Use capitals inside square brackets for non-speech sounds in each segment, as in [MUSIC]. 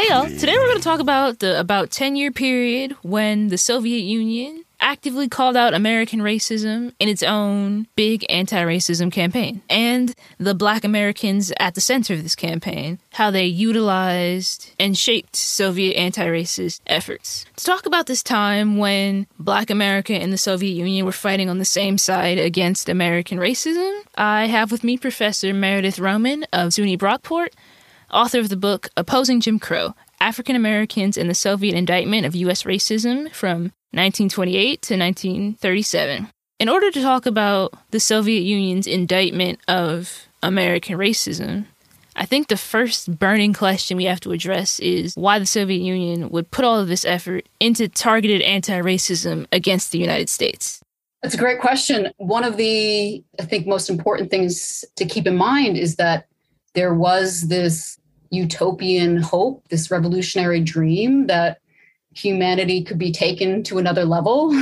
Hey y'all, today we're going to talk about the about 10 year period when the Soviet Union actively called out American racism in its own big anti racism campaign, and the black Americans at the center of this campaign, how they utilized and shaped Soviet anti racist efforts. To talk about this time when black America and the Soviet Union were fighting on the same side against American racism, I have with me Professor Meredith Roman of SUNY Brockport, author of the book Opposing Jim Crow African Americans and the Soviet Indictment of U.S. Racism from 1928 to 1937. In order to talk about the Soviet Union's indictment of American racism, I think the first burning question we have to address is why the Soviet Union would put all of this effort into targeted anti racism against the United States. That's a great question. One of the, I think, most important things to keep in mind is that there was this utopian hope, this revolutionary dream that humanity could be taken to another level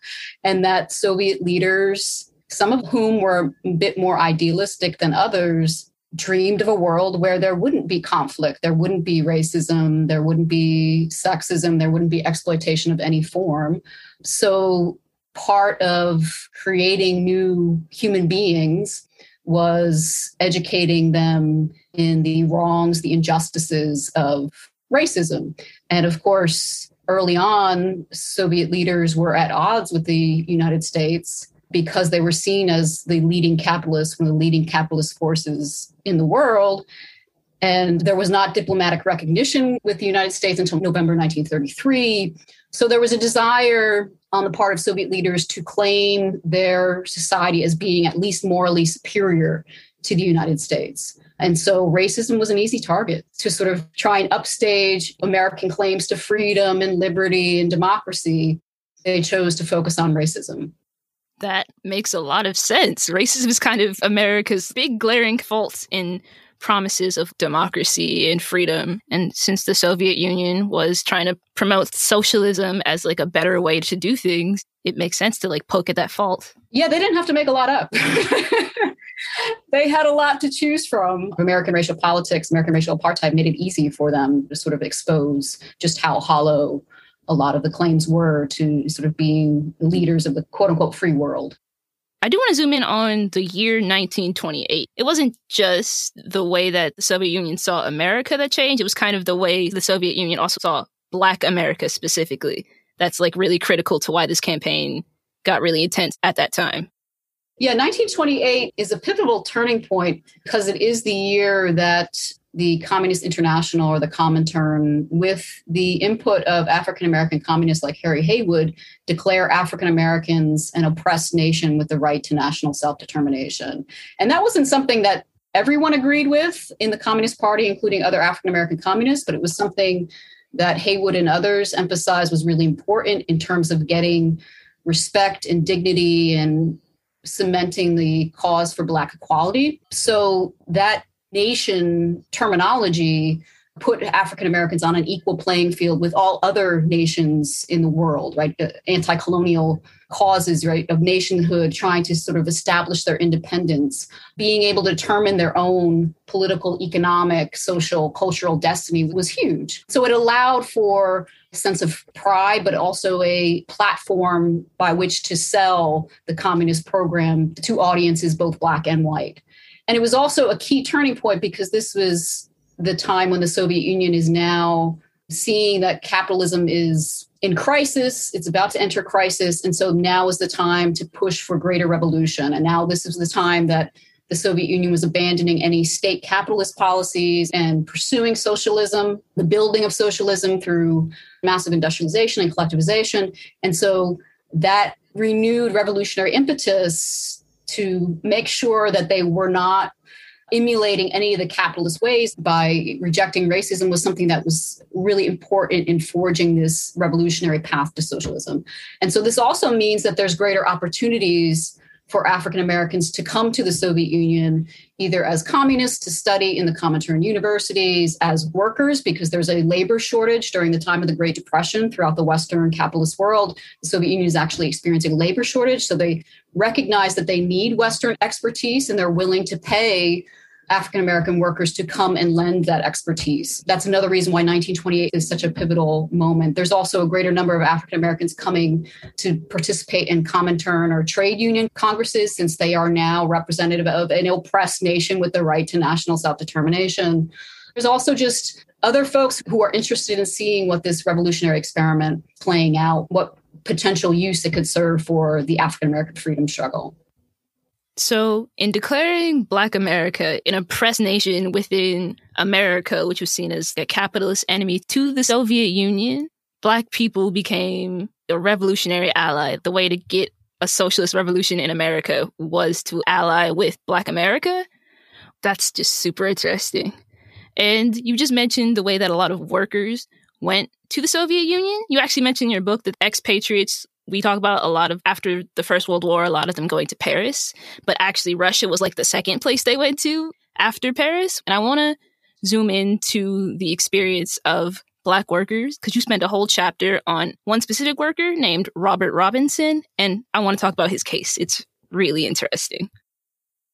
[LAUGHS] and that Soviet leaders, some of whom were a bit more idealistic than others, dreamed of a world where there wouldn't be conflict, there wouldn't be racism, there wouldn't be sexism, there wouldn't be exploitation of any form. So, part of creating new human beings was educating them in the wrongs, the injustices of racism. And of course, early on, Soviet leaders were at odds with the United States because they were seen as the leading capitalists, one of the leading capitalist forces in the world. And there was not diplomatic recognition with the United States until November 1933. So there was a desire on the part of Soviet leaders to claim their society as being at least morally superior to the United States. And so racism was an easy target to sort of try and upstage American claims to freedom and liberty and democracy. They chose to focus on racism. That makes a lot of sense. Racism is kind of America's big glaring fault in promises of democracy and freedom. And since the Soviet Union was trying to promote socialism as like a better way to do things, it makes sense to like poke at that fault. Yeah, they didn't have to make a lot up. [LAUGHS] [LAUGHS] they had a lot to choose from. American racial politics, American racial apartheid made it easy for them to sort of expose just how hollow a lot of the claims were to sort of being leaders of the quote unquote free world. I do want to zoom in on the year 1928. It wasn't just the way that the Soviet Union saw America that changed, it was kind of the way the Soviet Union also saw Black America specifically. That's like really critical to why this campaign got really intense at that time. Yeah, 1928 is a pivotal turning point because it is the year that the Communist International or the Comintern, with the input of African American communists like Harry Haywood, declare African Americans an oppressed nation with the right to national self determination. And that wasn't something that everyone agreed with in the Communist Party, including other African American communists, but it was something that Haywood and others emphasized was really important in terms of getting respect and dignity and cementing the cause for Black equality. So that nation terminology put African Americans on an equal playing field with all other nations in the world, right? Anti colonial causes, right, of nationhood, trying to sort of establish their independence, being able to determine their own political, economic, social, cultural destiny was huge. So it allowed for sense of pride, but also a platform by which to sell the communist program to audiences, both black and white. And it was also a key turning point because this was the time when the Soviet Union is now seeing that capitalism is in crisis, it's about to enter crisis. And so now is the time to push for greater revolution. And now this is the time that the Soviet Union was abandoning any state capitalist policies and pursuing socialism, the building of socialism through massive industrialization and collectivization. And so that renewed revolutionary impetus to make sure that they were not emulating any of the capitalist ways by rejecting racism was something that was really important in forging this revolutionary path to socialism. And so this also means that there's greater opportunities for African Americans to come to the Soviet Union, either as communists to study in the Comintern universities, as workers, because there's a labor shortage during the time of the Great Depression throughout the Western capitalist world. The Soviet Union is actually experiencing labor shortage. So they recognize that they need Western expertise and they're willing to pay African American workers to come and lend that expertise. That's another reason why 1928 is such a pivotal moment. There's also a greater number of African Americans coming to participate in Comintern or trade union congresses since they are now representative of an oppressed nation with the right to national self determination. There's also just other folks who are interested in seeing what this revolutionary experiment playing out, what potential use it could serve for the African American freedom struggle. So, in declaring Black America an oppressed nation within America, which was seen as a capitalist enemy to the Soviet Union, Black people became a revolutionary ally. The way to get a socialist revolution in America was to ally with Black America. That's just super interesting. And you just mentioned the way that a lot of workers went to the Soviet Union. You actually mentioned in your book that expatriates we talk about a lot of after the First World War, a lot of them going to Paris, but actually Russia was like the second place they went to after Paris. And I want to zoom into the experience of Black workers because you spent a whole chapter on one specific worker named Robert Robinson. And I want to talk about his case. It's really interesting.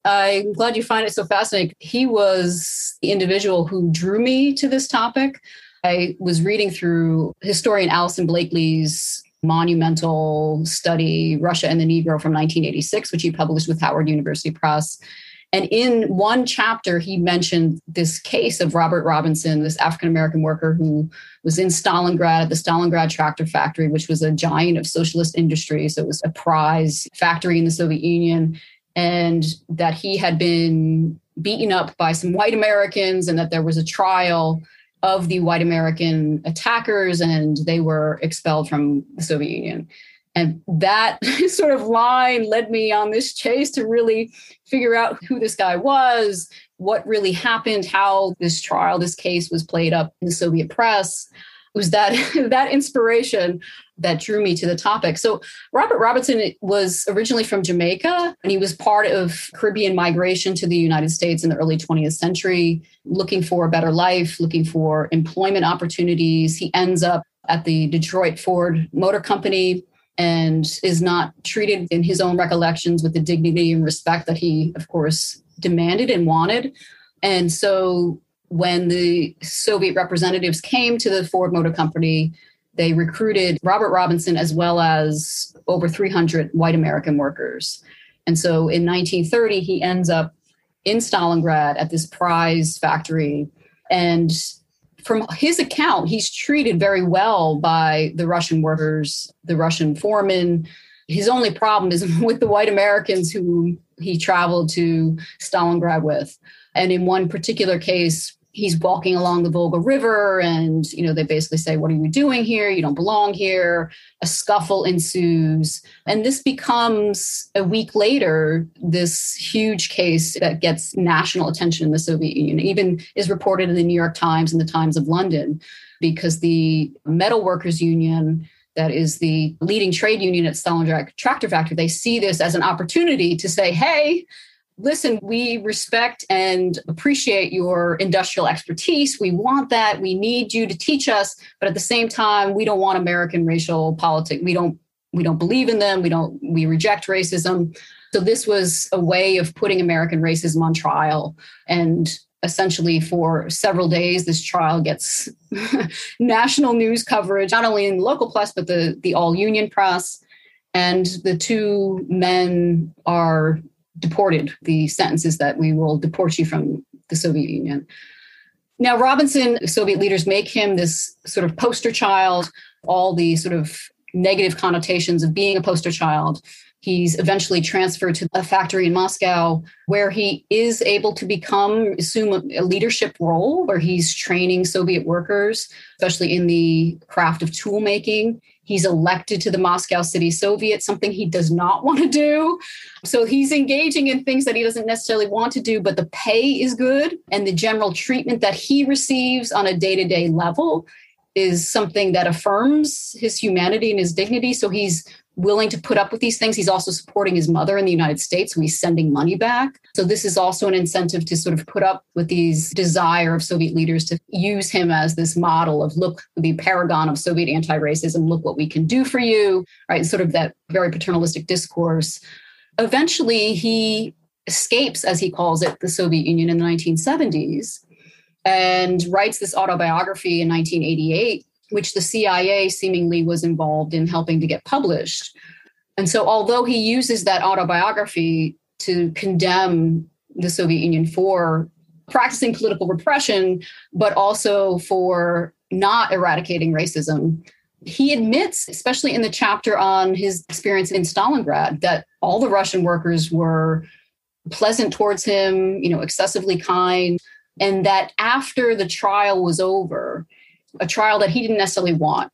I'm glad you find it so fascinating. He was the individual who drew me to this topic. I was reading through historian Allison Blakely's monumental study, Russia and the Negro from 1986, which he published with Howard University Press. And in one chapter, he mentioned this case of Robert Robinson, this African American worker who was in Stalingrad at the Stalingrad tractor factory, which was a giant of socialist industry. So it was a prize factory in the Soviet Union. And that he had been beaten up by some white Americans and that there was a trial of the white American attackers and they were expelled from the Soviet Union. And that [LAUGHS] sort of line led me on this chase to really figure out who this guy was, what really happened, how this trial, this case was played up in the Soviet press. It was that [LAUGHS] that inspiration that drew me to the topic. So Robert Robinson was originally from Jamaica and he was part of Caribbean migration to the United States in the early 20th century, looking for a better life, looking for employment opportunities. He ends up at the Detroit Ford Motor Company and is not treated in his own recollections with the dignity and respect that he of course demanded and wanted. And so when the Soviet representatives came to the Ford Motor Company, they recruited Robert Robinson as well as over 300 white American workers. And so in 1930, he ends up in Stalingrad at this prize factory. And from his account, he's treated very well by the Russian workers, the Russian foremen. His only problem is [LAUGHS] with the white Americans who he traveled to Stalingrad with. And in one particular case, he's walking along the Volga River, and you know they basically say, "What are you doing here? You don't belong here." A scuffle ensues, and this becomes a week later this huge case that gets national attention in the Soviet Union. Even is reported in the New York Times and the Times of London, because the Metal Workers Union that is the leading trade union at Stalingrad Tractor Factory, they see this as an opportunity to say, hey, listen, we respect and appreciate your industrial expertise. We want that. We need you to teach us. But at the same time, we don't want American racial politics. We don't we don't believe in them. We don't we reject racism. So this was a way of putting American racism on trial. And essentially for several days, this trial gets [LAUGHS] national news coverage, not only in the local press, but the, the all union press. And the two men are deported. The sentences that we will deport you from the Soviet Union. Now, Robinson, Soviet leaders make him this sort of poster child, all the sort of negative connotations of being a poster child. He's eventually transferred to a factory in Moscow where he is able to become, assume a leadership role where he's training Soviet workers, especially in the craft of tool making. He's elected to the Moscow City Soviet, something he does not [LAUGHS] want to do. So he's engaging in things that he doesn't necessarily want to do, but the pay is good. And the general treatment that he receives on a day to day level is something that affirms his humanity and his dignity. So he's willing to put up with these things. He's also supporting his mother in the United States, so he's sending money back. So this is also an incentive to sort of put up with these desire of Soviet leaders to use him as this model of look, the paragon of Soviet anti-racism, look what we can do for you, right? Sort of that very paternalistic discourse. Eventually he escapes, as he calls it, the Soviet Union in the 1970s and writes this autobiography in 1988, which the CIA seemingly was involved in helping to get published. And so, although he uses that autobiography to condemn the Soviet Union for practicing political repression, but also for not eradicating racism, he admits, especially in the chapter on his experience in Stalingrad, that all the Russian workers were pleasant towards him, you know, excessively kind, and that after the trial was over, a trial that he didn't necessarily want,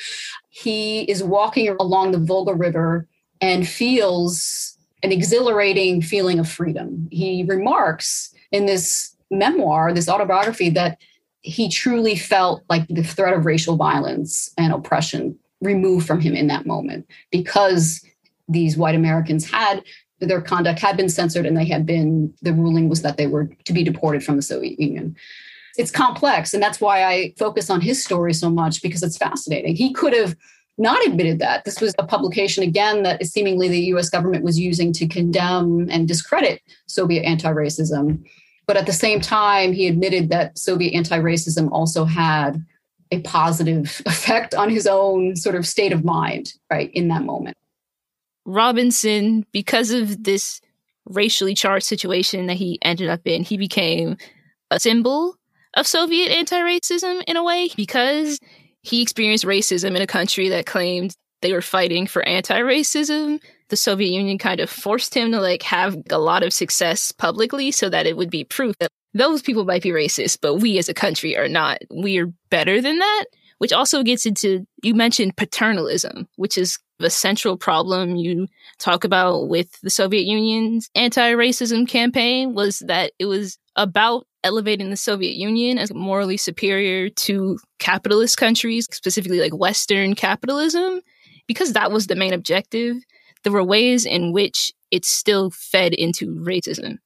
[LAUGHS] he is walking along the Volga River and feels an exhilarating feeling of freedom. He remarks in this memoir, this autobiography, that he truly felt like the threat of racial violence and oppression removed from him in that moment because these white Americans had their conduct had been censored and they had been the ruling was that they were to be deported from the Soviet Union. It's complex and that's why I focus on his story so much because it's fascinating. He could have not admitted that. This was a publication, again, that seemingly the US government was using to condemn and discredit Soviet anti racism. But at the same time, he admitted that Soviet anti racism also had a positive [LAUGHS] effect on his own sort of state of mind, right, in that moment. Robinson, because of this racially charged situation that he ended up in, he became a symbol of Soviet anti racism in a way because he experienced racism in a country that claimed they were fighting for anti-racism. The Soviet Union kind of forced him to like have a lot of success publicly so that it would be proof that those people might be racist, but we as a country are not. We are better than that, which also gets into you mentioned paternalism, which is a central problem you talk about with the Soviet Union's anti-racism campaign was that it was about elevating the Soviet Union as morally superior to capitalist countries, specifically like Western capitalism, because that was the main objective. There were ways in which it still fed into racism.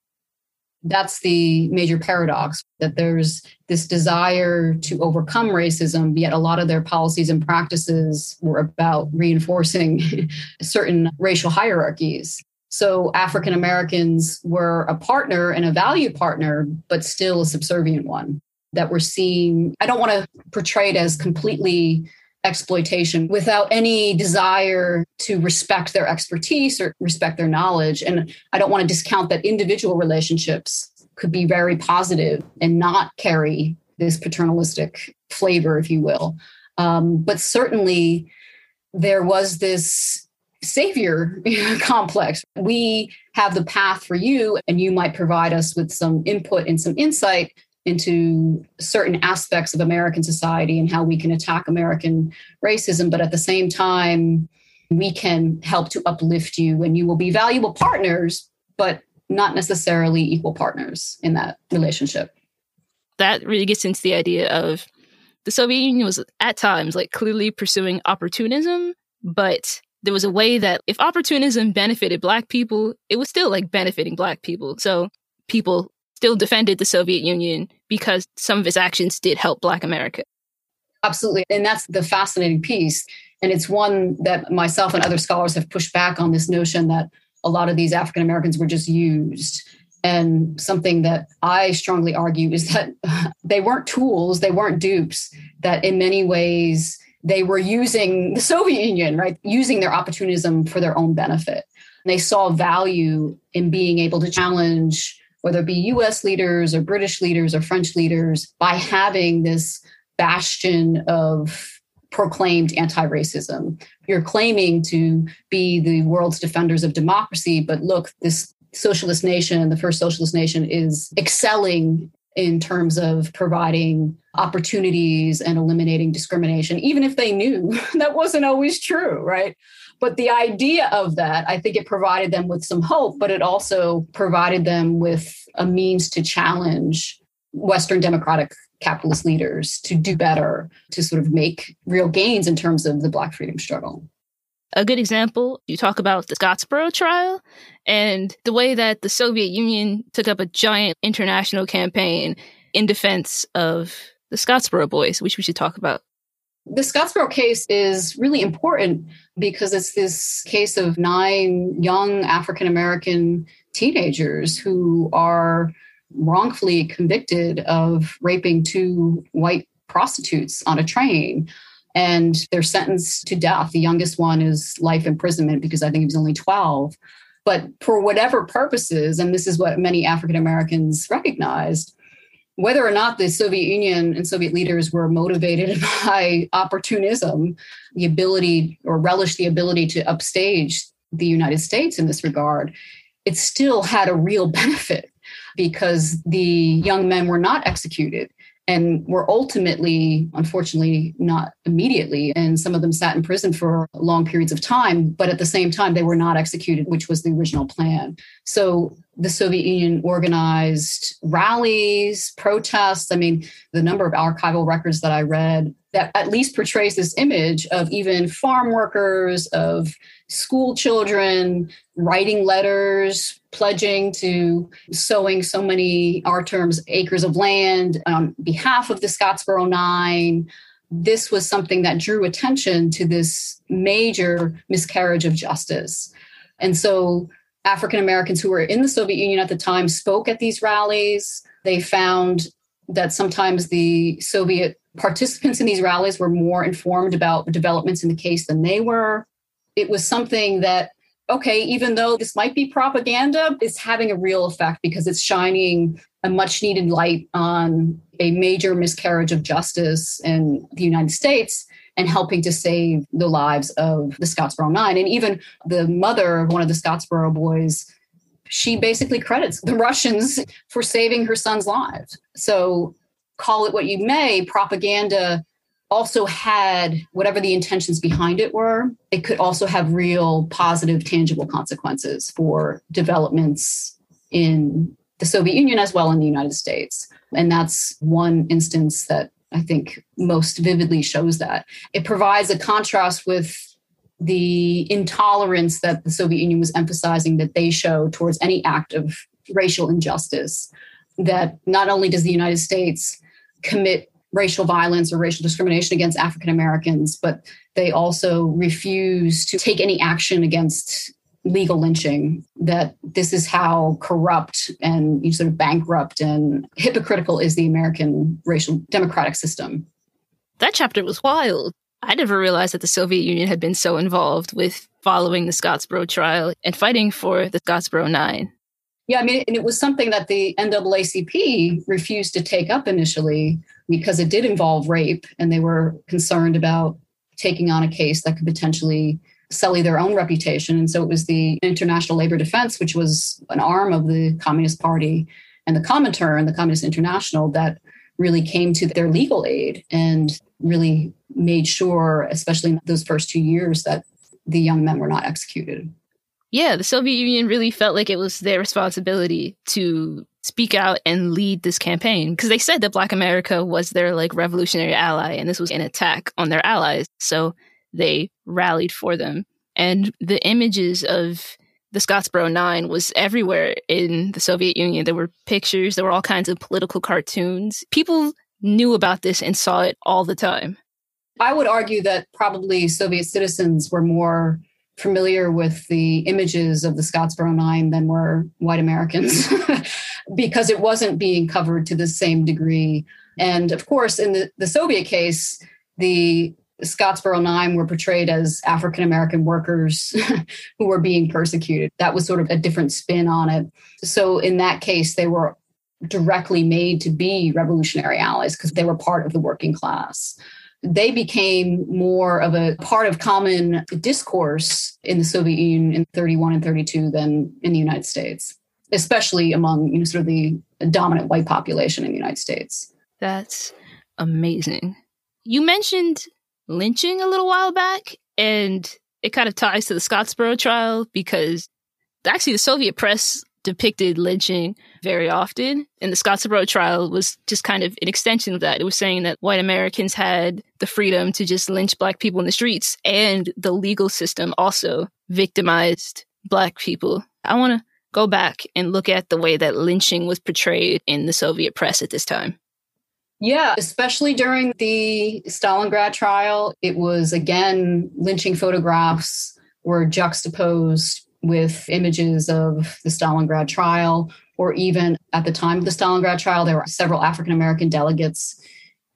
That's the major paradox that there's this desire to overcome racism, yet a lot of their policies and practices were about reinforcing [LAUGHS] certain racial hierarchies. So African Americans were a partner and a value partner, but still a subservient one that we're seeing. I don't want to portray it as completely exploitation without any desire to respect their expertise or respect their knowledge. And I don't want to discount that individual relationships could be very positive and not carry this paternalistic flavor, if you will. Um, but certainly there was this savior [LAUGHS] complex. We have the path for you, and you might provide us with some input and some insight into certain aspects of American society and how we can attack American racism. But at the same time, we can help to uplift you, and you will be valuable partners, but not necessarily equal partners in that relationship. That really gets into the idea of the Soviet Union was at times like clearly pursuing opportunism, but there was a way that if opportunism benefited black people, it was still like benefiting black people. So people still defended the Soviet Union because some of its actions did help black America. Absolutely. And that's the fascinating piece. And it's one that myself and other scholars have pushed back on this notion that a lot of these African Americans were just used. And something that I strongly argue is that [LAUGHS] they weren't tools, they weren't dupes, that in many ways they were using [LAUGHS] the Soviet Union, right? Using their opportunism for their own benefit. They saw value in being able to challenge whether it be US leaders or British leaders or French leaders by having this bastion of proclaimed anti racism. You're claiming to be the world's defenders of democracy, but look, this socialist nation, the first socialist nation, is excelling in terms of providing opportunities and eliminating discrimination, even if they knew [LAUGHS] that wasn't always true, right? But the idea of that, I think it provided them with some hope, but it also provided them with a means to challenge Western democratic capitalist leaders to do better, to sort of make real gains in terms of the Black freedom struggle. A good example, you talk about the Scottsboro trial and the way that the Soviet Union took up a giant international campaign in defense of the Scottsboro boys, which we should talk about. The Scottsboro case is really important because it's this case of nine young African American teenagers who are wrongfully convicted of raping two white prostitutes on a train and they're sentenced to death. The youngest one is life imprisonment because I think he was only 12. But for whatever purposes, and this is what many African Americans recognized, whether or not the Soviet Union and Soviet leaders were motivated [LAUGHS] by opportunism, the ability or relish the ability to upstage the United States in this regard, it still had a real [LAUGHS] benefit because the young men were not executed and were ultimately, unfortunately, not immediately. And some of them sat in prison for long periods of time, but at the same time, they were not executed, which was the original plan. So the Soviet Union organized rallies, protests. I mean, the number of archival records that I read that at least portrays this image of even farm workers, of school children writing letters, pledging to sowing so many, our terms, acres of land on behalf of the Scottsboro Nine. This was something that drew attention to this major miscarriage of justice. And so African Americans who were in the Soviet Union at the time spoke at these rallies. They found that sometimes the Soviet participants in these rallies were more informed about developments in the case than they were. It was something that, okay, even though this might be propaganda, it's having a real effect because it's shining a much needed light on a major miscarriage of justice in the United States and helping to save the lives of the Scottsboro Nine. And even the mother of one of the Scottsboro boys, she basically credits the Russians for saving her son's lives. So call it what you may, propaganda also had whatever the intentions behind it were, it could also have real positive, tangible consequences for developments in the Soviet Union as well in the United States. And that's one instance that I think most vividly shows that. It provides a contrast with the intolerance that the Soviet Union was emphasizing that they show towards any act of racial injustice. That not only does the United States commit racial violence or racial discrimination against African Americans, but they also refuse to take any action against legal lynching that this is how corrupt and you sort of bankrupt and hypocritical is the American racial democratic system. That chapter was wild. I never realized that the Soviet Union had been so involved with following the Scottsboro trial and fighting for the Scottsboro Nine. Yeah, I mean, and it was something that the NAACP refused to take up initially because it did involve rape, and they were concerned about taking on a case that could potentially sully their own reputation. And so it was the International Labor Defense, which was an arm of the Communist Party, and the Comintern, the Communist International, that really came to their legal aid and really made sure, especially in those first two years, that the young men were not executed. Yeah, the Soviet Union really felt like it was their responsibility to speak out and lead this campaign because they said that Black America was their like revolutionary ally and this was an attack on their allies. So they rallied for them. And the images of the Scottsboro Nine was everywhere in the Soviet Union. There were pictures, there were all kinds of political cartoons. People knew about this and saw it all the time. I would argue that probably Soviet citizens were more familiar with the images of the Scottsboro Nine than were white Americans [LAUGHS] because it wasn't being covered to the same degree. And of course, in the, the Soviet case, the Scottsboro Nine were portrayed as African American workers [LAUGHS] who were being persecuted. That was sort of a different spin on it. So, in that case, they were directly made to be revolutionary allies because they were part of the working class. They became more of a part of common discourse in the Soviet Union in 31 and 32 than in the United States, especially among you know, sort of the dominant white population in the United States. That's amazing. You mentioned lynching a little while back, and it kind of ties to the Scottsboro trial because actually the Soviet press depicted lynching very often. And the Scottsboro trial was just kind of an extension of that. It was saying that white Americans had the freedom to just lynch black people in the streets, and the legal system also victimized black people. I want to go back and look at the way that lynching was portrayed in the Soviet press at this time. Yeah, especially during the Stalingrad trial, it was again lynching photographs were juxtaposed with images of the Stalingrad trial, or even at the time of the Stalingrad trial, there were several African American delegates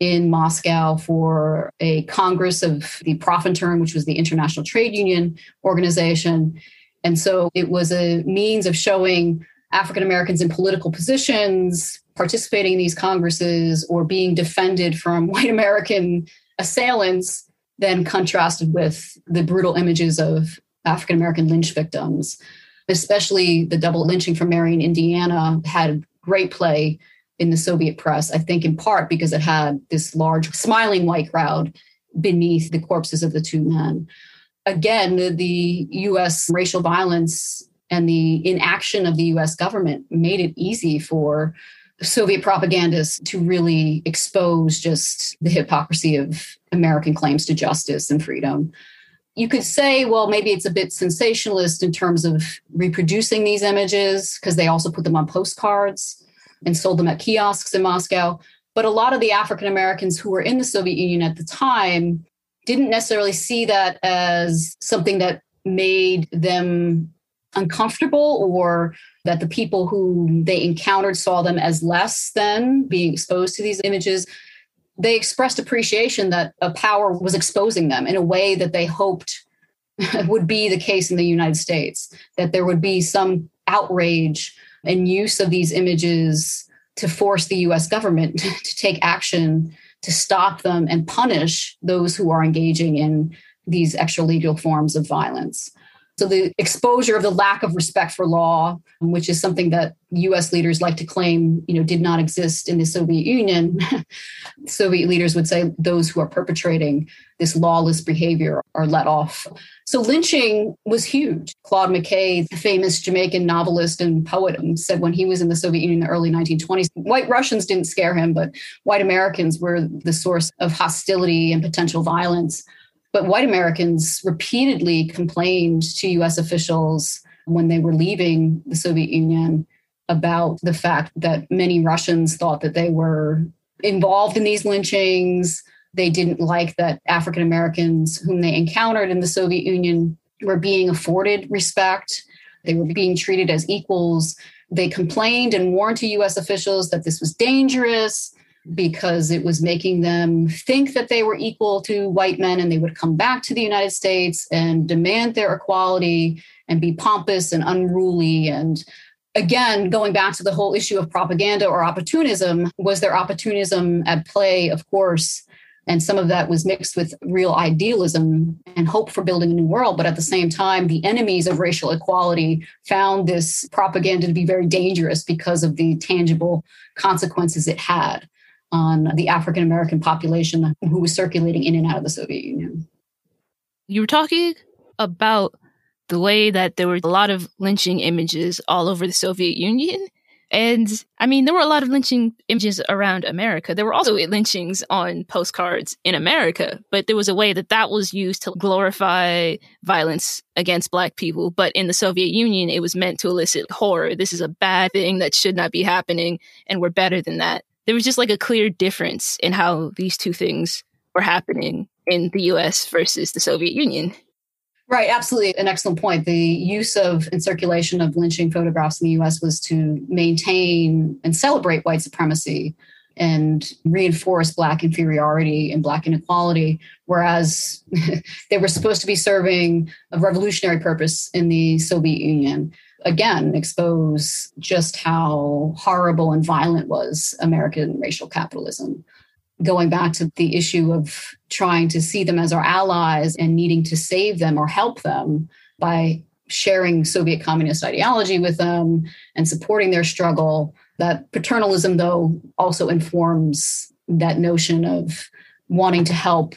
in Moscow for a Congress of the Profintern, which was the International Trade Union Organization. And so it was a means of showing African Americans in political positions participating in these congresses or being defended from [LAUGHS] white American assailants, then contrasted with the brutal images of African American lynch victims. Especially the double lynching from Marion, Indiana, had great play in the Soviet press, I think in part because it had this large smiling white crowd beneath the corpses of the two men. Again, the, the US racial violence and the inaction of the US government made it easy for Soviet propagandists to really expose just the hypocrisy of American claims to justice and freedom. You could say, well, maybe it's a bit sensationalist in terms of reproducing these images because they also put them on postcards and sold them at kiosks in Moscow. But a lot of the African Americans who were in the Soviet Union at the time didn't necessarily see that as something that made them uncomfortable or that the people who they encountered saw them as less than being exposed to these images. They expressed appreciation that a power was exposing them in a way that they hoped [LAUGHS] would be the case in the United States, that there would be some outrage and use of these images to force the US government [LAUGHS] to take action to stop them and punish those who are engaging in these extralegal forms of violence. So the exposure of the lack of respect for law, which is something that US leaders like to claim, you know, did not exist in the Soviet Union. [LAUGHS] Soviet leaders would say those who are perpetrating this lawless behavior are let off. So lynching was huge. Claude McKay, the famous Jamaican novelist and poet, said when he was in the Soviet Union in the early 1920s, white Russians didn't scare him, but white Americans were the source of hostility and potential violence. But white Americans repeatedly complained to US officials when they were leaving the Soviet Union about the fact that many Russians thought that they were involved in these lynchings. They didn't like that African Americans whom they encountered in the Soviet Union were being afforded respect. They were being treated as equals. They complained and warned to US officials that this was dangerous, because it was making them think that they were equal to white men and they would come back to the United States and demand their equality and be pompous and unruly. And again, going back to the whole issue of propaganda or opportunism, was there opportunism at play? Of course. And some of that was mixed with real idealism and hope for building a new world. But at the same time, the enemies of racial equality found this propaganda to be very dangerous because of the tangible consequences it had on the African American population who was circulating in and out of the Soviet Union. You were talking about the way that there were a lot of lynching images all over the Soviet Union. And I mean, there were a lot of lynching images around America. There were also lynchings on postcards in America, but there was a way that that was used to glorify violence against Black people. But in the Soviet Union, it was meant to elicit horror. This is a bad thing that should not be happening, and we're better than that there was just like a clear difference in how these two things were happening in the US versus the Soviet Union. Right, absolutely. An excellent point. The use of and circulation of lynching photographs in the US was to maintain and celebrate white supremacy and reinforce Black inferiority and Black inequality, whereas [LAUGHS] they were supposed to be serving a revolutionary purpose in the Soviet Union again expose just how horrible and violent was American racial capitalism. Going back to the issue of trying to see them as our allies and needing to save them or help them by sharing Soviet communist ideology with them and supporting their struggle. That paternalism, though, also informs that notion of wanting to help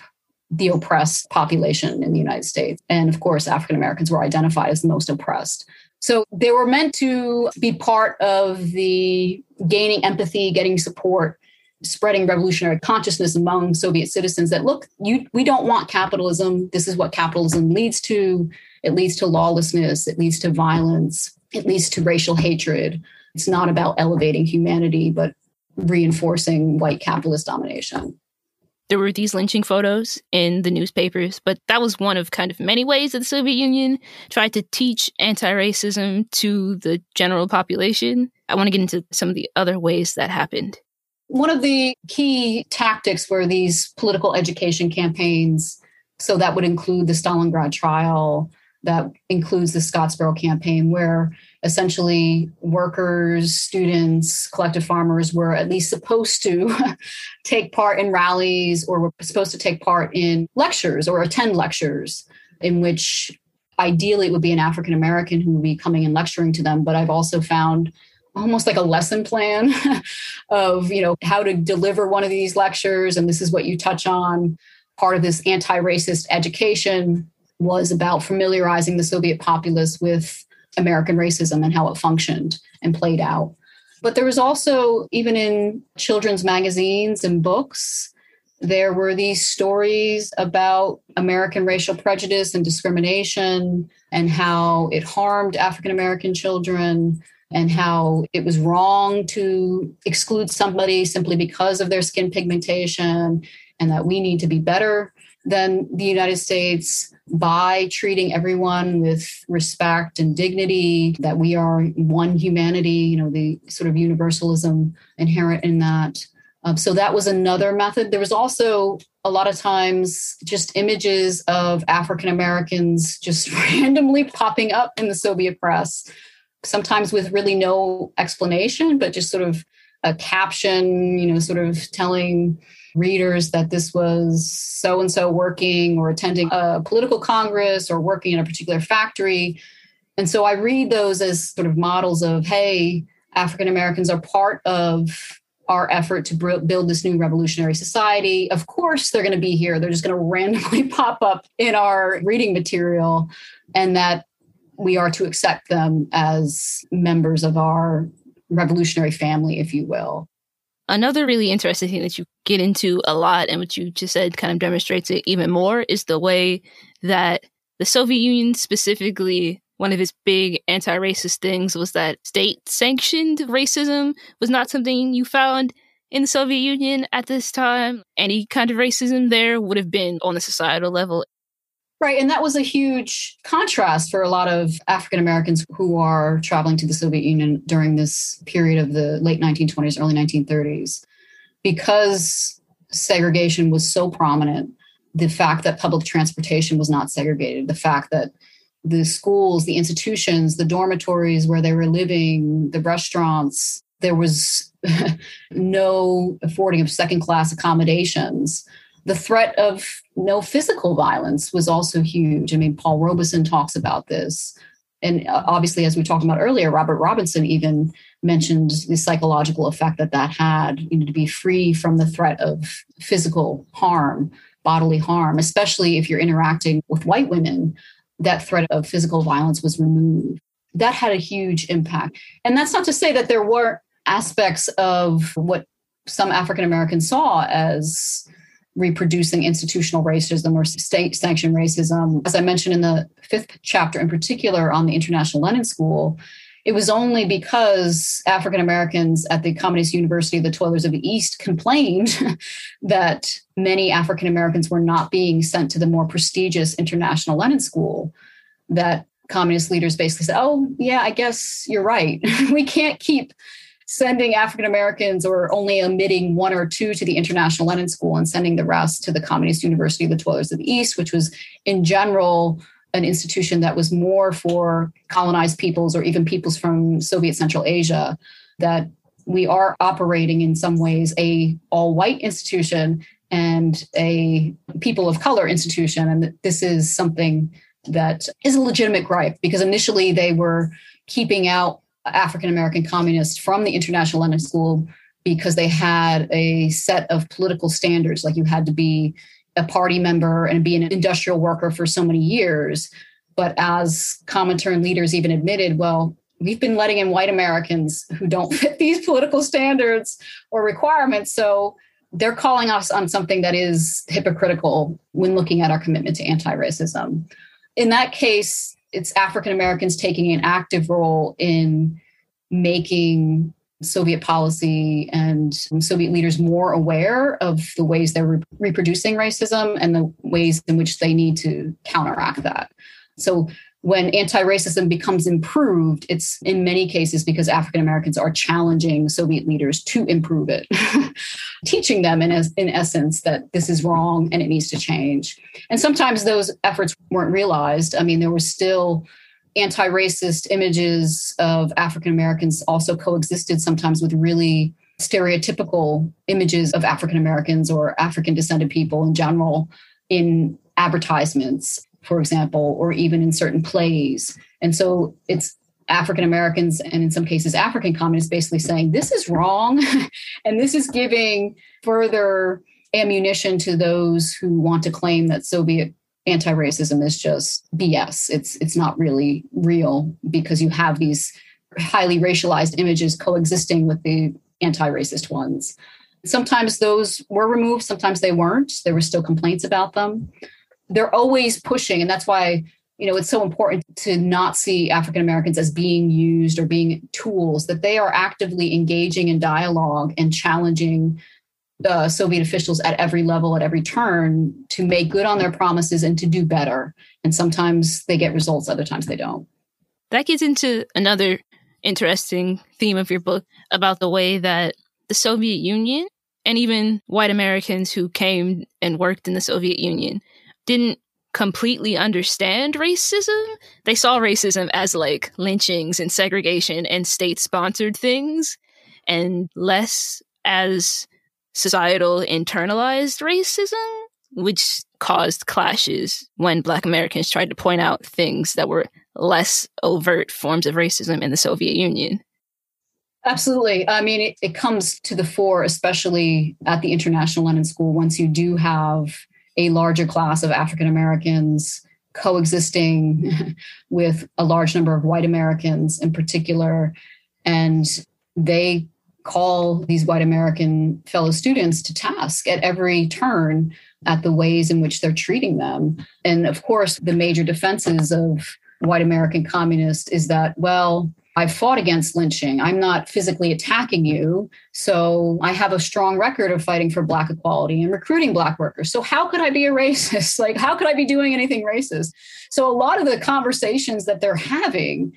the oppressed population in the United States. And of course, African Americans were identified as the most oppressed. So they were meant to be part of the gaining empathy, getting support, spreading revolutionary consciousness among Soviet citizens that look, you, we don't want capitalism. This is what capitalism leads to. It leads to lawlessness, it leads to violence, it leads to racial hatred. It's not about elevating humanity, but reinforcing white capitalist domination. There were these lynching photos in the newspapers, but that was one of kind of many ways that the Soviet Union tried to teach anti racism to the general population. I want to get into some of the other ways that happened. One of the key tactics were these political education campaigns. So that would include the Stalingrad trial, that includes the Scottsboro campaign, where essentially workers, students, collective farmers were at least supposed to [LAUGHS] take part in rallies or were supposed to take part in lectures or attend lectures in which ideally it would be an African American who would be coming and lecturing to them. But I've also found almost like a lesson plan [LAUGHS] of you know how to deliver one of these lectures and this is what you touch on part of this anti-racist education was about familiarizing the soviet populace with American racism and how it functioned and played out. But there was also, even in children's magazines and books, there were these stories about American racial prejudice and discrimination and how it harmed African American children and how it was wrong to exclude somebody simply because of their skin pigmentation and that we need to be better than the United States by treating everyone with respect and dignity, that we are one humanity, you know, the sort of universalism inherent in that. Um, so that was another method. There was also a lot of times just images of African Americans just [LAUGHS] randomly popping up in the Soviet press, sometimes with really no explanation, but just sort of a caption, you know, sort of telling readers that this was so and so working or attending a political congress or working in a particular factory. And so I read those as sort of models of, hey, African Americans are part of our effort to build this new revolutionary society. Of course, they're going to be here. They're just going to randomly [LAUGHS] pop up in our reading material, and that we are to accept them as members of our revolutionary family, if you will. Another really interesting thing that you get into a lot and what you just said kind of demonstrates it even more is the way that the Soviet Union specifically one of its big anti-racist things was that state sanctioned racism was not something you found in the Soviet Union at this time. Any kind of racism there would have been on the societal level Right. And that was a huge contrast for a lot of African Americans who are traveling to the Soviet Union during this period of the late 1920s, early 1930s. Because segregation was so prominent, the fact that public transportation was not segregated, the fact that the schools, the institutions, the dormitories where they were living, the restaurants, there was [LAUGHS] no affording of second class accommodations the threat of no physical violence was also huge. I mean, Paul Robeson talks about this. And uh, obviously, as we talked about earlier, Robert Robinson even mentioned the psychological effect that that had, you know, to be free from the threat of physical harm, bodily harm, especially if you're interacting with white women, that threat of physical violence was removed. That had a huge impact. And that's not to say that there weren't aspects of what some African Americans saw as reproducing institutional racism or state sanctioned racism. As I mentioned in the fifth chapter, in particular on the International Lenin School, it was only because African Americans at the Communist University of the Toilers of the East complained [LAUGHS] that many African Americans were not being sent to the more prestigious International Lenin School that communist leaders basically said, Oh, yeah, I guess you're right. [LAUGHS] we can't keep sending African Americans or only admitting one or two to the International Lenin School and sending the rest to the Communist University of the Toilers of the East, which was in general an institution that was more for colonized peoples or even peoples from Soviet Central Asia, that we are operating in some ways a all white institution and a people of color institution. And this is something that is a legitimate gripe because initially they were keeping out African American communists from the International Lenin School because they had a set of political standards, like you had to be a party member and be an industrial worker for so many years. But as Comintern leaders even admitted, well, we've been letting in white Americans who don't [LAUGHS] fit these political standards or requirements. So they're calling us on something that is hypocritical when looking at our commitment to anti racism. In that case, it's African Americans taking an active role in making Soviet policy and Soviet leaders more aware of the ways they're re- reproducing racism and the ways in which they need to counteract that. So when anti-racism becomes improved it's in many cases because african americans are challenging soviet leaders to improve it [LAUGHS] teaching them in, in essence that this is wrong and it needs to change. And sometimes those efforts weren't realized. I mean there were still anti-racist images of African Americans also coexisted sometimes with really stereotypical images of African Americans or African descended people in general in advertisements, for example, or even in certain plays. And so it's African Americans and in some cases African communists basically saying this is wrong [LAUGHS] and this is giving further ammunition to those who want to claim that Soviet anti-racism is just BS. It's it's not really real because you have these highly racialized images coexisting with the anti-racist ones. Sometimes those were removed, sometimes they weren't. There were still complaints about them. They're always pushing, and that's why you know it's so important to not see African Americans as being used or being tools. That they are actively engaging in dialogue and challenging Soviet officials at every level, at every turn, to make good on their promises and to do better. And sometimes they get results, other times they don't. That gets into another interesting theme of your book about the way that the Soviet Union and even white Americans who came and worked in the Soviet Union didn't completely understand racism. They saw racism as like lynchings and segregation and state sponsored things and less as societal internalized racism, which caused clashes when Black Americans tried to point out things that were less overt forms of racism in the Soviet Union. Absolutely. I mean, it, it comes to the fore, especially at the International Lenin School, once you do have a larger class of African Americans coexisting [LAUGHS] with a large number of white Americans in particular. And they call these white American fellow students to task at every turn at the ways in which they're treating them. And of course, the major defenses of white American communists is that, well, I fought against lynching. I'm not physically attacking you. So I have a strong record of fighting for Black equality and recruiting Black workers. So how could I be a racist? [LAUGHS] Like, how could I be doing anything racist? So a lot of the conversations that they're having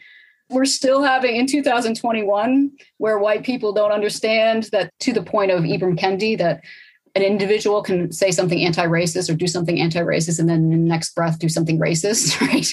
we're still having in 2021 where white people don't understand that to the point of Ibram Kendi that an individual can say something anti-racist or do something anti-racist and then in the next breath do something racist, [LAUGHS] right?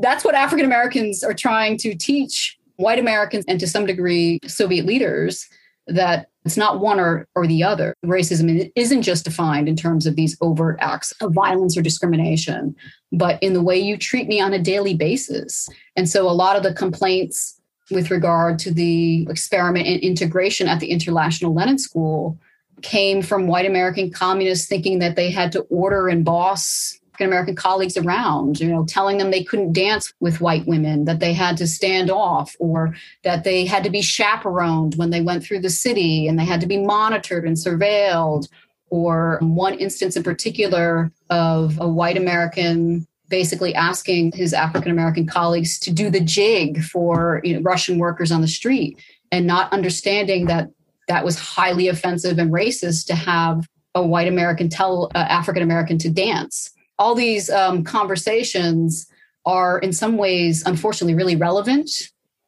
That's what African Americans are trying to teach white Americans and to some degree Soviet leaders that it's not one or, or the other. Racism isn't just defined in terms of these overt acts of violence or discrimination, but in the way you treat me on a daily basis. And so a lot of the complaints with regard to the experiment in integration at the International Lenin School came from white American communists thinking that they had to order and boss African American colleagues around, you know, telling them they couldn't dance with white women, that they had to stand off, or that they had to be chaperoned when they went through the city and they had to be monitored and surveilled. Or one instance in particular of a white American basically asking his African American colleagues to do the jig for you know, Russian workers on the street and not understanding that that was highly offensive and racist to have a white American tell uh, African American to dance all these um, conversations are in some ways unfortunately really relevant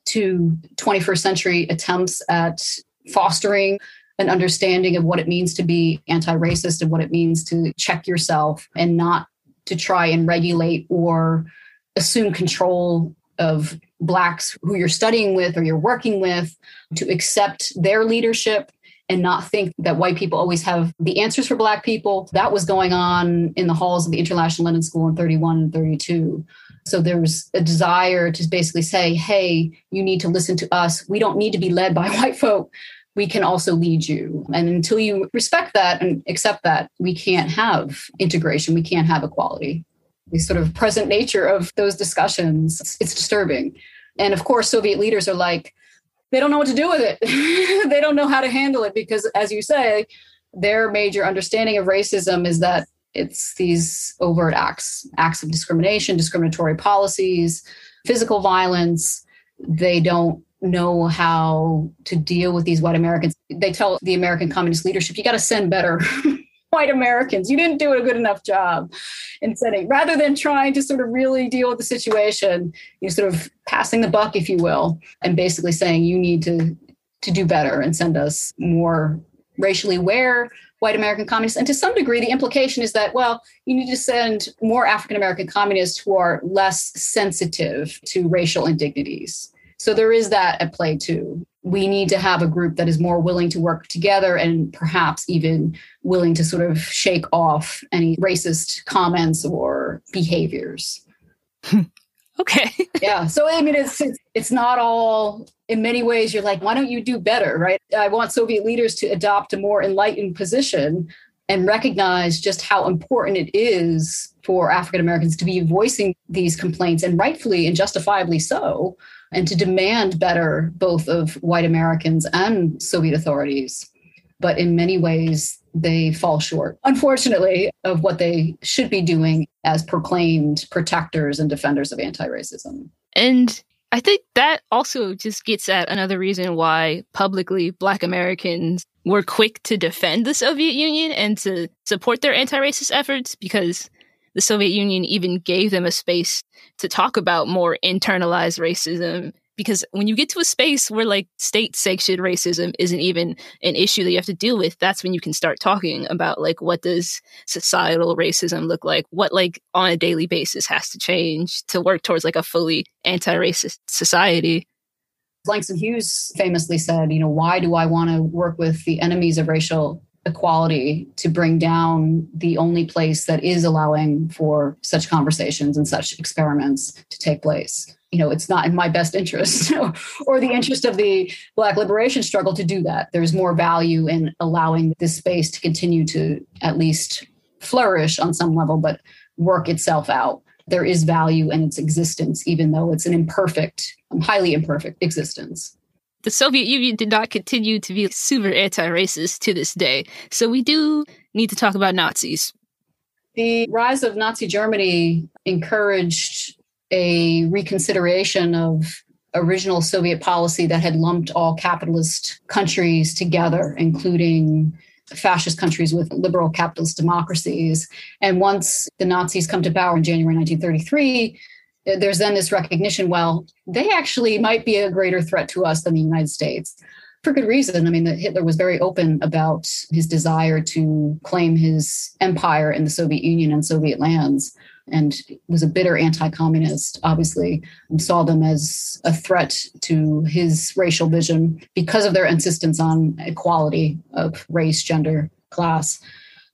to 21st century attempts at fostering an understanding of what it means to be anti-racist and what it means to check yourself and not to try and regulate or assume control of blacks who you're studying with or you're working with to accept their leadership and not think that white people always have the answers for black people. That was going on in the halls of the International Lenin School in 31 and 32. So there was a desire to basically say, hey, you need to listen to us. We don't need to be led by [LAUGHS] white folk. We can also lead you. And until you respect that and accept that, we can't have integration. We can't have equality. The sort of present nature of those discussions, it's disturbing. And of course, Soviet leaders are like, they don't know what to do with it. [LAUGHS] they don't know how to handle it because, as you say, their major understanding of racism is that it's these overt acts, acts of discrimination, discriminatory policies, physical violence. They don't know how to deal with these white Americans. They tell the American communist leadership, you got to send better [LAUGHS] white Americans. You didn't do a good enough job in sending, rather than trying to sort of really deal with the situation, you sort of passing the buck, if you will, and basically saying you need to to do better and send us more racially aware white American communists. And to some degree, the implication is that, well, you need to send more African American communists who are less sensitive to racial indignities. So there is that at play too. We need to have a group that is more willing to work together and perhaps even willing to sort of shake off any racist comments or behaviors. [LAUGHS] okay. [LAUGHS] yeah. So I mean, it's, it's not all. In many ways, you're like, why don't you do better, right? I want Soviet leaders to adopt a more enlightened position and recognize just how important it is for African Americans to be voicing these complaints and rightfully and justifiably so and to demand better both of white Americans and Soviet authorities. But in many ways, they fall short, unfortunately, of what they should be doing as proclaimed protectors and defenders of anti racism. And I think that also just gets at another reason why publicly Black Americans were quick to defend the Soviet Union and to support their anti racist efforts because the Soviet Union even gave them a space to talk about more internalized racism. Because when you get to a space where like state sanctioned racism isn't even an issue that you have to deal with, that's when you can start talking about like what does societal racism look like? What like on a daily basis has to change to work towards like a fully anti racist society. Langston Hughes famously said, you know, why do I want to work with the enemies of racial equality to bring down the only place that is allowing for such conversations and such experiments to take place. You know, it's not in my best interest [LAUGHS] or the interest of the Black liberation struggle to do that. There's more value in allowing this space to continue to at least flourish on some level, but work itself out. There is value in its existence, even though it's an imperfect, highly imperfect existence the Soviet Union did not continue to be super anti racist to this day. So we do need to talk about Nazis. The rise of Nazi Germany encouraged a reconsideration of original Soviet policy that had lumped all capitalist countries together, including fascist countries with liberal capitalist democracies. And once the Nazis come to power in January 1933, eh, there's then this recognition well they actually might be a greater threat to us than the united states for good reason i mean that hitler was very open about his desire to claim his empire in the soviet union and soviet lands and was a bitter anti-communist obviously and saw them as a threat to his racial vision because of their insistence on equality of race gender class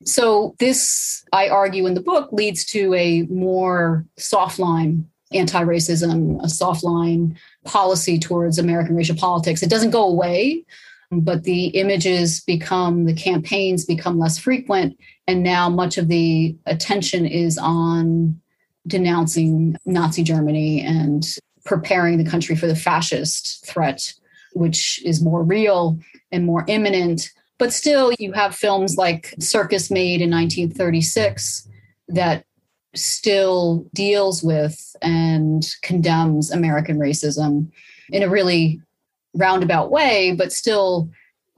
so this i argue in the book leads to a more soft line anti racism, a soft line policy towards American racial politics. It doesn't go away, but the images become, the campaigns become less frequent. And now much of the attention is on denouncing Nazi Germany and preparing the country for the fascist threat, which is more real and more imminent. But still, you have films like Circus Made in 1936 that still deals with and condemns American racism in a really roundabout way, but still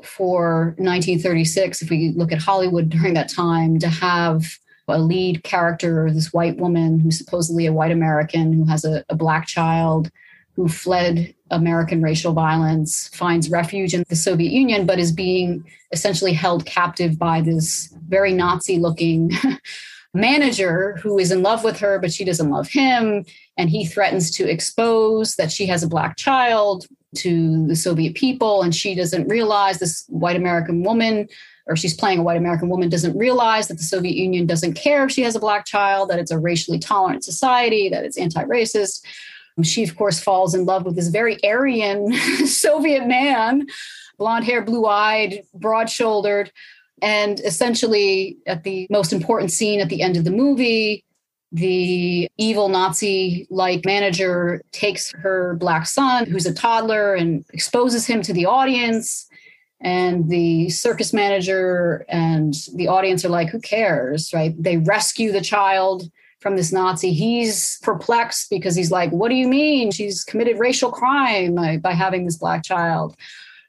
for 1936, if we look at Hollywood during that time, to have a lead character, this white woman who's supposedly a white American who has a, a black child who fled American racial violence, finds refuge in the Soviet Union, but is being essentially held captive by this very Nazi looking [LAUGHS] manager who is in love with her, but she doesn't love him. And he threatens to expose that she has a black child to the Soviet people. And she doesn't realize this white American woman, or she's playing a white American woman, doesn't realize that the Soviet Union doesn't care if she has a black child, that it's a racially tolerant society, that it's anti racist. She, of course, falls in love with this very Aryan [LAUGHS] Soviet man, blonde hair, blue eyed, broad shouldered, and essentially, at the most important scene at the end of the movie, the evil Nazi like manager takes her black son, who's a toddler, and exposes him to the audience. And the circus manager and the audience are like, who cares, right? They rescue the child from this Nazi, he's perplexed because he's like, What do you mean? She's committed racial crime by, by having this black child.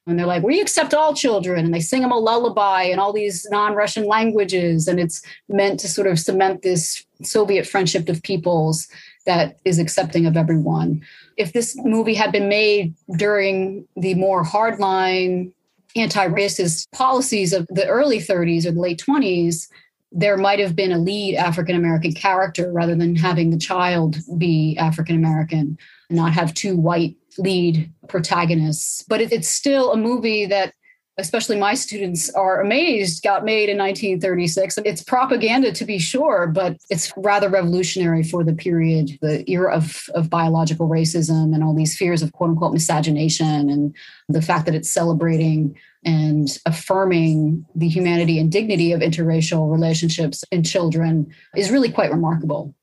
And they're like, We accept all children. And they sing them a lullaby in all these non Russian languages. And it's meant to sort of cement this Soviet friendship of peoples that is accepting of everyone. If this movie had been made during the more hardline anti racist policies of the early 30s or the late 20s, there might have been a lead African American character rather than having the child be African American, and not have two white lead protagonists. But it, it's still a movie that, especially my students are amazed, got made in 1936. It's propaganda to be sure, but it's rather revolutionary for the period, the era of, of biological racism and all these fears of quote unquote miscegenation and the fact that it's celebrating and affirming the humanity and dignity of interracial relationships in children is really quite remarkable.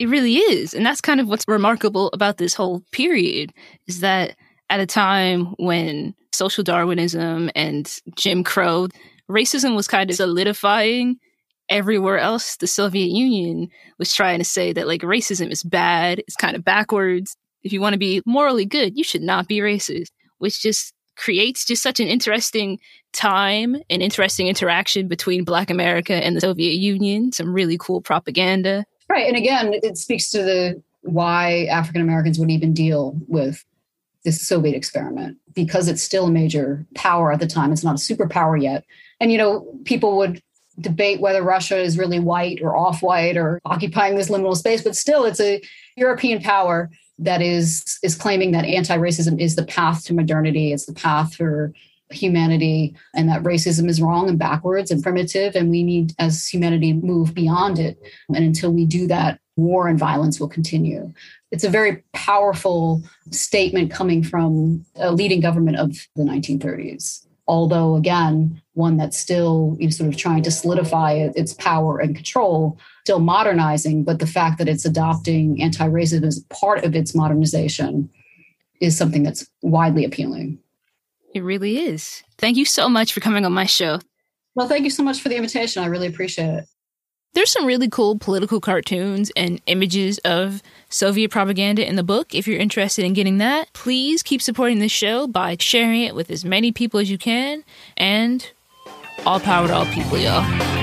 It really is. And that's kind of what's remarkable about this whole period is that at a time when social Darwinism and Jim Crow, racism was kind of solidifying everywhere else. The Soviet Union was trying to say that like racism is bad, it's kind of backwards. If you want to be morally good, you should not be racist, which just creates just such an interesting time and interesting interaction between Black America and the Soviet Union. Some really cool propaganda. Right. And again, it speaks to the why African Americans would even deal with this Soviet experiment because it's still a major power at the time. It's not a superpower yet. And, you know, people would debate whether Russia is really white or off white or occupying this liminal space, but still it's a European power that is is claiming that anti-racism is the path to modernity it's the path for humanity and that racism is wrong and backwards and primitive and we need as humanity move beyond it. And until we do that war and violence will continue. It's a very powerful statement coming from a leading government of the 1930s although again one that's still you know, sort of trying to solidify its power and control still modernizing but the fact that it's adopting anti-racism as part of its modernization is something that's widely appealing it really is thank you so much for coming on my show well thank you so much for the invitation i really appreciate it there's some really cool political cartoons and images of Soviet propaganda in the book. If you're interested in getting that, please keep supporting this show by sharing it with as many people as you can. And all power to all people, y'all.